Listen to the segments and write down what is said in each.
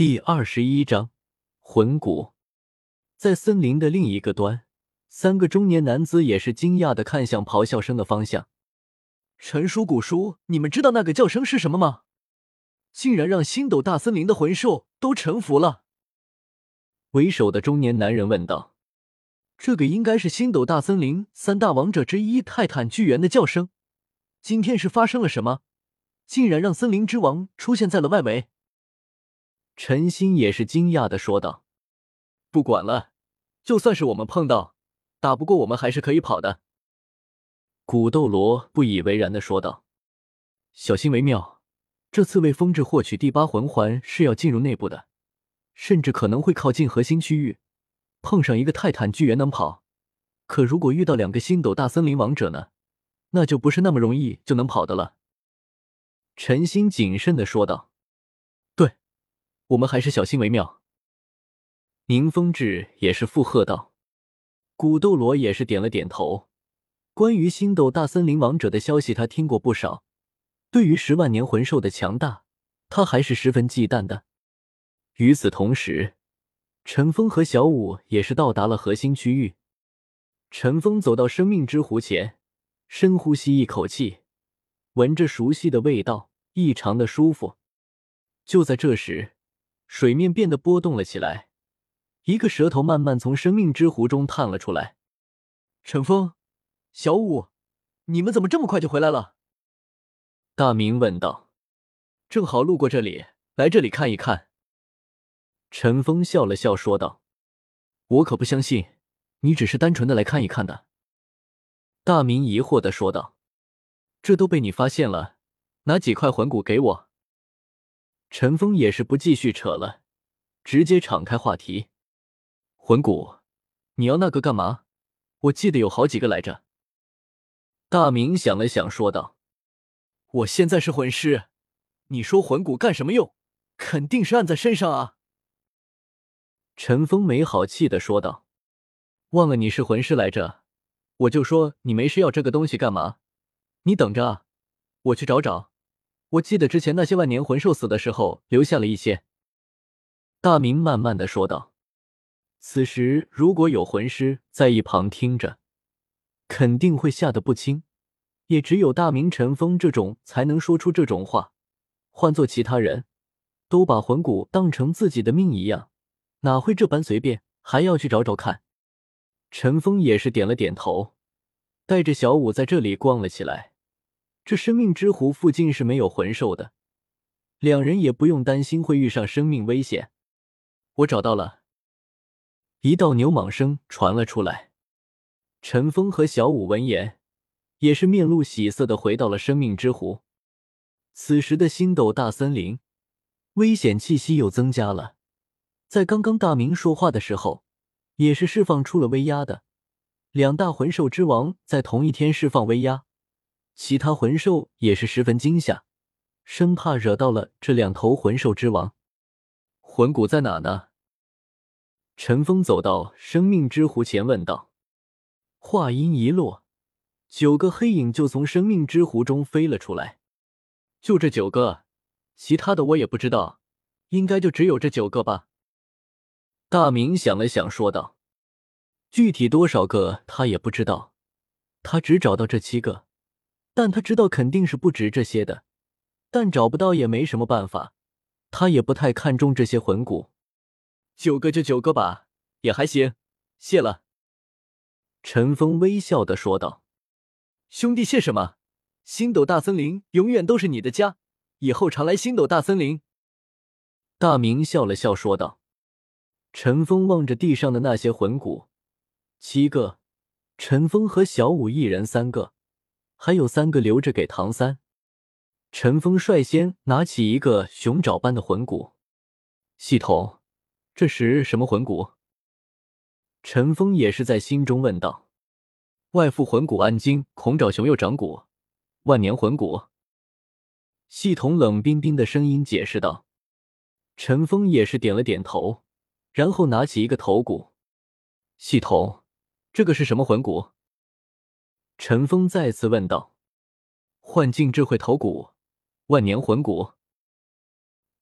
第二十一章魂骨。在森林的另一个端，三个中年男子也是惊讶的看向咆哮声的方向。陈叔、古叔，你们知道那个叫声是什么吗？竟然让星斗大森林的魂兽都臣服了。为首的中年男人问道：“这个应该是星斗大森林三大王者之一泰坦巨猿的叫声。今天是发生了什么？竟然让森林之王出现在了外围？”陈心也是惊讶的说道：“不管了，就算是我们碰到，打不过我们还是可以跑的。”古斗罗不以为然的说道：“小心为妙，这次为风致获取第八魂环是要进入内部的，甚至可能会靠近核心区域，碰上一个泰坦巨猿能跑，可如果遇到两个星斗大森林王者呢？那就不是那么容易就能跑的了。”陈心谨慎的说道。我们还是小心为妙。宁风致也是附和道，古斗罗也是点了点头。关于星斗大森林王者的消息，他听过不少。对于十万年魂兽的强大，他还是十分忌惮的。与此同时，陈峰和小舞也是到达了核心区域。陈峰走到生命之湖前，深呼吸一口气，闻着熟悉的味道，异常的舒服。就在这时，水面变得波动了起来，一个蛇头慢慢从生命之湖中探了出来。陈峰、小五，你们怎么这么快就回来了？大明问道。正好路过这里，来这里看一看。陈峰笑了笑说道：“我可不相信，你只是单纯的来看一看的。”大明疑惑的说道：“这都被你发现了，拿几块魂骨给我。”陈峰也是不继续扯了，直接敞开话题：“魂骨，你要那个干嘛？我记得有好几个来着。”大明想了想，说道：“我现在是魂师，你说魂骨干什么用？肯定是按在身上啊。”陈峰没好气的说道：“忘了你是魂师来着，我就说你没事要这个东西干嘛？你等着啊，我去找找。”我记得之前那些万年魂兽死的时候留下了一些。大明慢慢的说道。此时如果有魂师在一旁听着，肯定会吓得不轻。也只有大明、陈峰这种才能说出这种话。换做其他人，都把魂骨当成自己的命一样，哪会这般随便，还要去找找看。陈峰也是点了点头，带着小五在这里逛了起来。这生命之湖附近是没有魂兽的，两人也不用担心会遇上生命危险。我找到了，一道牛蟒声传了出来。陈峰和小五闻言，也是面露喜色的回到了生命之湖。此时的星斗大森林，危险气息又增加了。在刚刚大明说话的时候，也是释放出了威压的。两大魂兽之王在同一天释放威压。其他魂兽也是十分惊吓，生怕惹到了这两头魂兽之王。魂骨在哪呢？陈峰走到生命之湖前问道。话音一落，九个黑影就从生命之湖中飞了出来。就这九个，其他的我也不知道，应该就只有这九个吧。大明想了想说道：“具体多少个他也不知道，他只找到这七个。”但他知道肯定是不止这些的，但找不到也没什么办法。他也不太看重这些魂骨，九个就九个吧，也还行。谢了。陈峰微笑的说道：“兄弟，谢什么？星斗大森林永远都是你的家，以后常来星斗大森林。”大明笑了笑说道。陈峰望着地上的那些魂骨，七个，陈峰和小五一人三个。还有三个留着给唐三。陈峰率先拿起一个熊爪般的魂骨，系统，这是什么魂骨？陈峰也是在心中问道。外附魂骨暗金恐爪熊右掌骨，万年魂骨。系统冷冰冰的声音解释道。陈峰也是点了点头，然后拿起一个头骨，系统，这个是什么魂骨？陈峰再次问道：“幻境智慧头骨，万年魂骨。”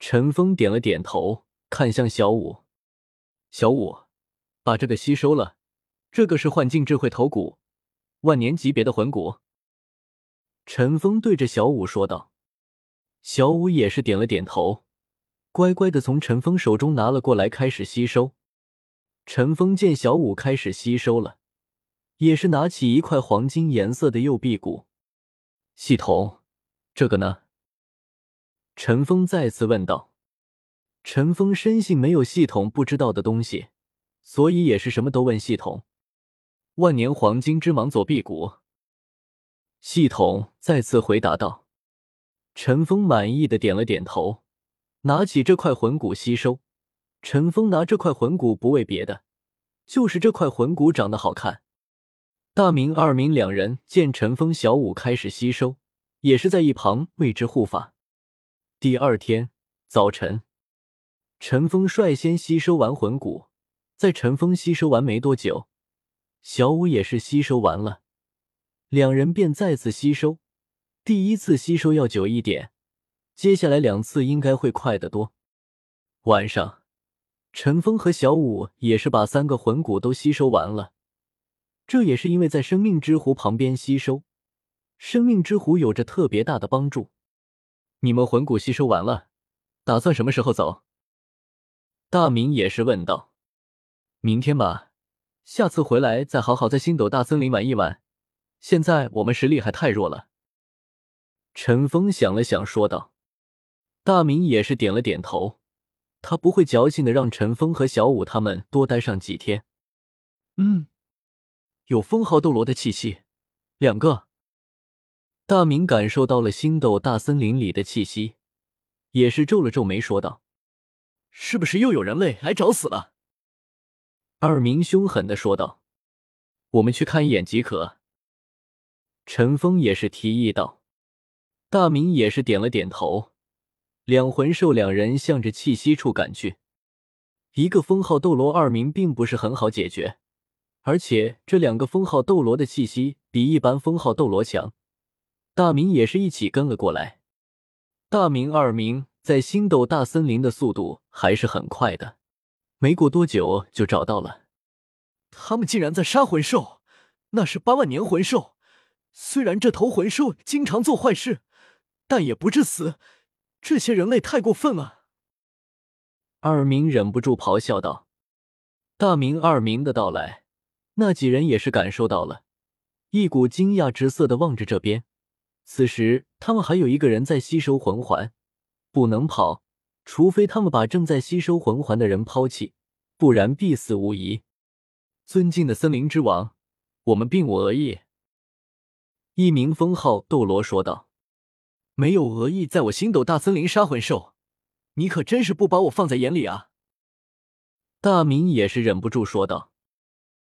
陈峰点了点头，看向小五。小五，把这个吸收了。这个是幻境智慧头骨，万年级别的魂骨。陈峰对着小五说道。小五也是点了点头，乖乖的从陈峰手中拿了过来，开始吸收。陈峰见小五开始吸收了，也是拿起一块黄金颜色的右臂骨。系统，这个呢？陈峰再次问道。陈峰深信没有系统不知道的东西，所以也是什么都问系统。万年黄金之芒左臂骨。系统再次回答道。陈峰满意的点了点头，拿起这块魂骨吸收。陈峰拿这块魂骨不为别的，就是这块魂骨长得好看。大明、二明两人见陈峰、小五开始吸收，也是在一旁为之护法。第二天早晨，陈峰率先吸收完魂骨，在陈峰吸收完没多久，小五也是吸收完了，两人便再次吸收。第一次吸收要久一点，接下来两次应该会快得多。晚上，陈峰和小五也是把三个魂骨都吸收完了。这也是因为在生命之湖旁边吸收，生命之湖有着特别大的帮助。你们魂骨吸收完了，打算什么时候走？大明也是问道。明天吧，下次回来再好好在星斗大森林玩一玩。现在我们实力还太弱了。陈峰想了想，说道：“大明也是点了点头，他不会矫情的让陈峰和小五他们多待上几天。”嗯，有封号斗罗的气息，两个。大明感受到了星斗大森林里的气息，也是皱了皱眉，说道：“是不是又有人类来找死了？”二明凶狠的说道：“我们去看一眼即可。”陈峰也是提议道。大明也是点了点头，两魂兽两人向着气息处赶去。一个封号斗罗二名并不是很好解决，而且这两个封号斗罗的气息比一般封号斗罗强。大明也是一起跟了过来。大明二明在星斗大森林的速度还是很快的，没过多久就找到了。他们竟然在杀魂兽，那是八万年魂兽。虽然这头魂兽经常做坏事。但也不致死，这些人类太过分了。二明忍不住咆哮道：“大明、二明的到来，那几人也是感受到了，一股惊讶之色的望着这边。此时他们还有一个人在吸收魂环，不能跑，除非他们把正在吸收魂环的人抛弃，不然必死无疑。尊敬的森林之王，我们并无恶意。”一名封号斗罗说道。没有恶意，在我星斗大森林杀魂兽，你可真是不把我放在眼里啊！大明也是忍不住说道。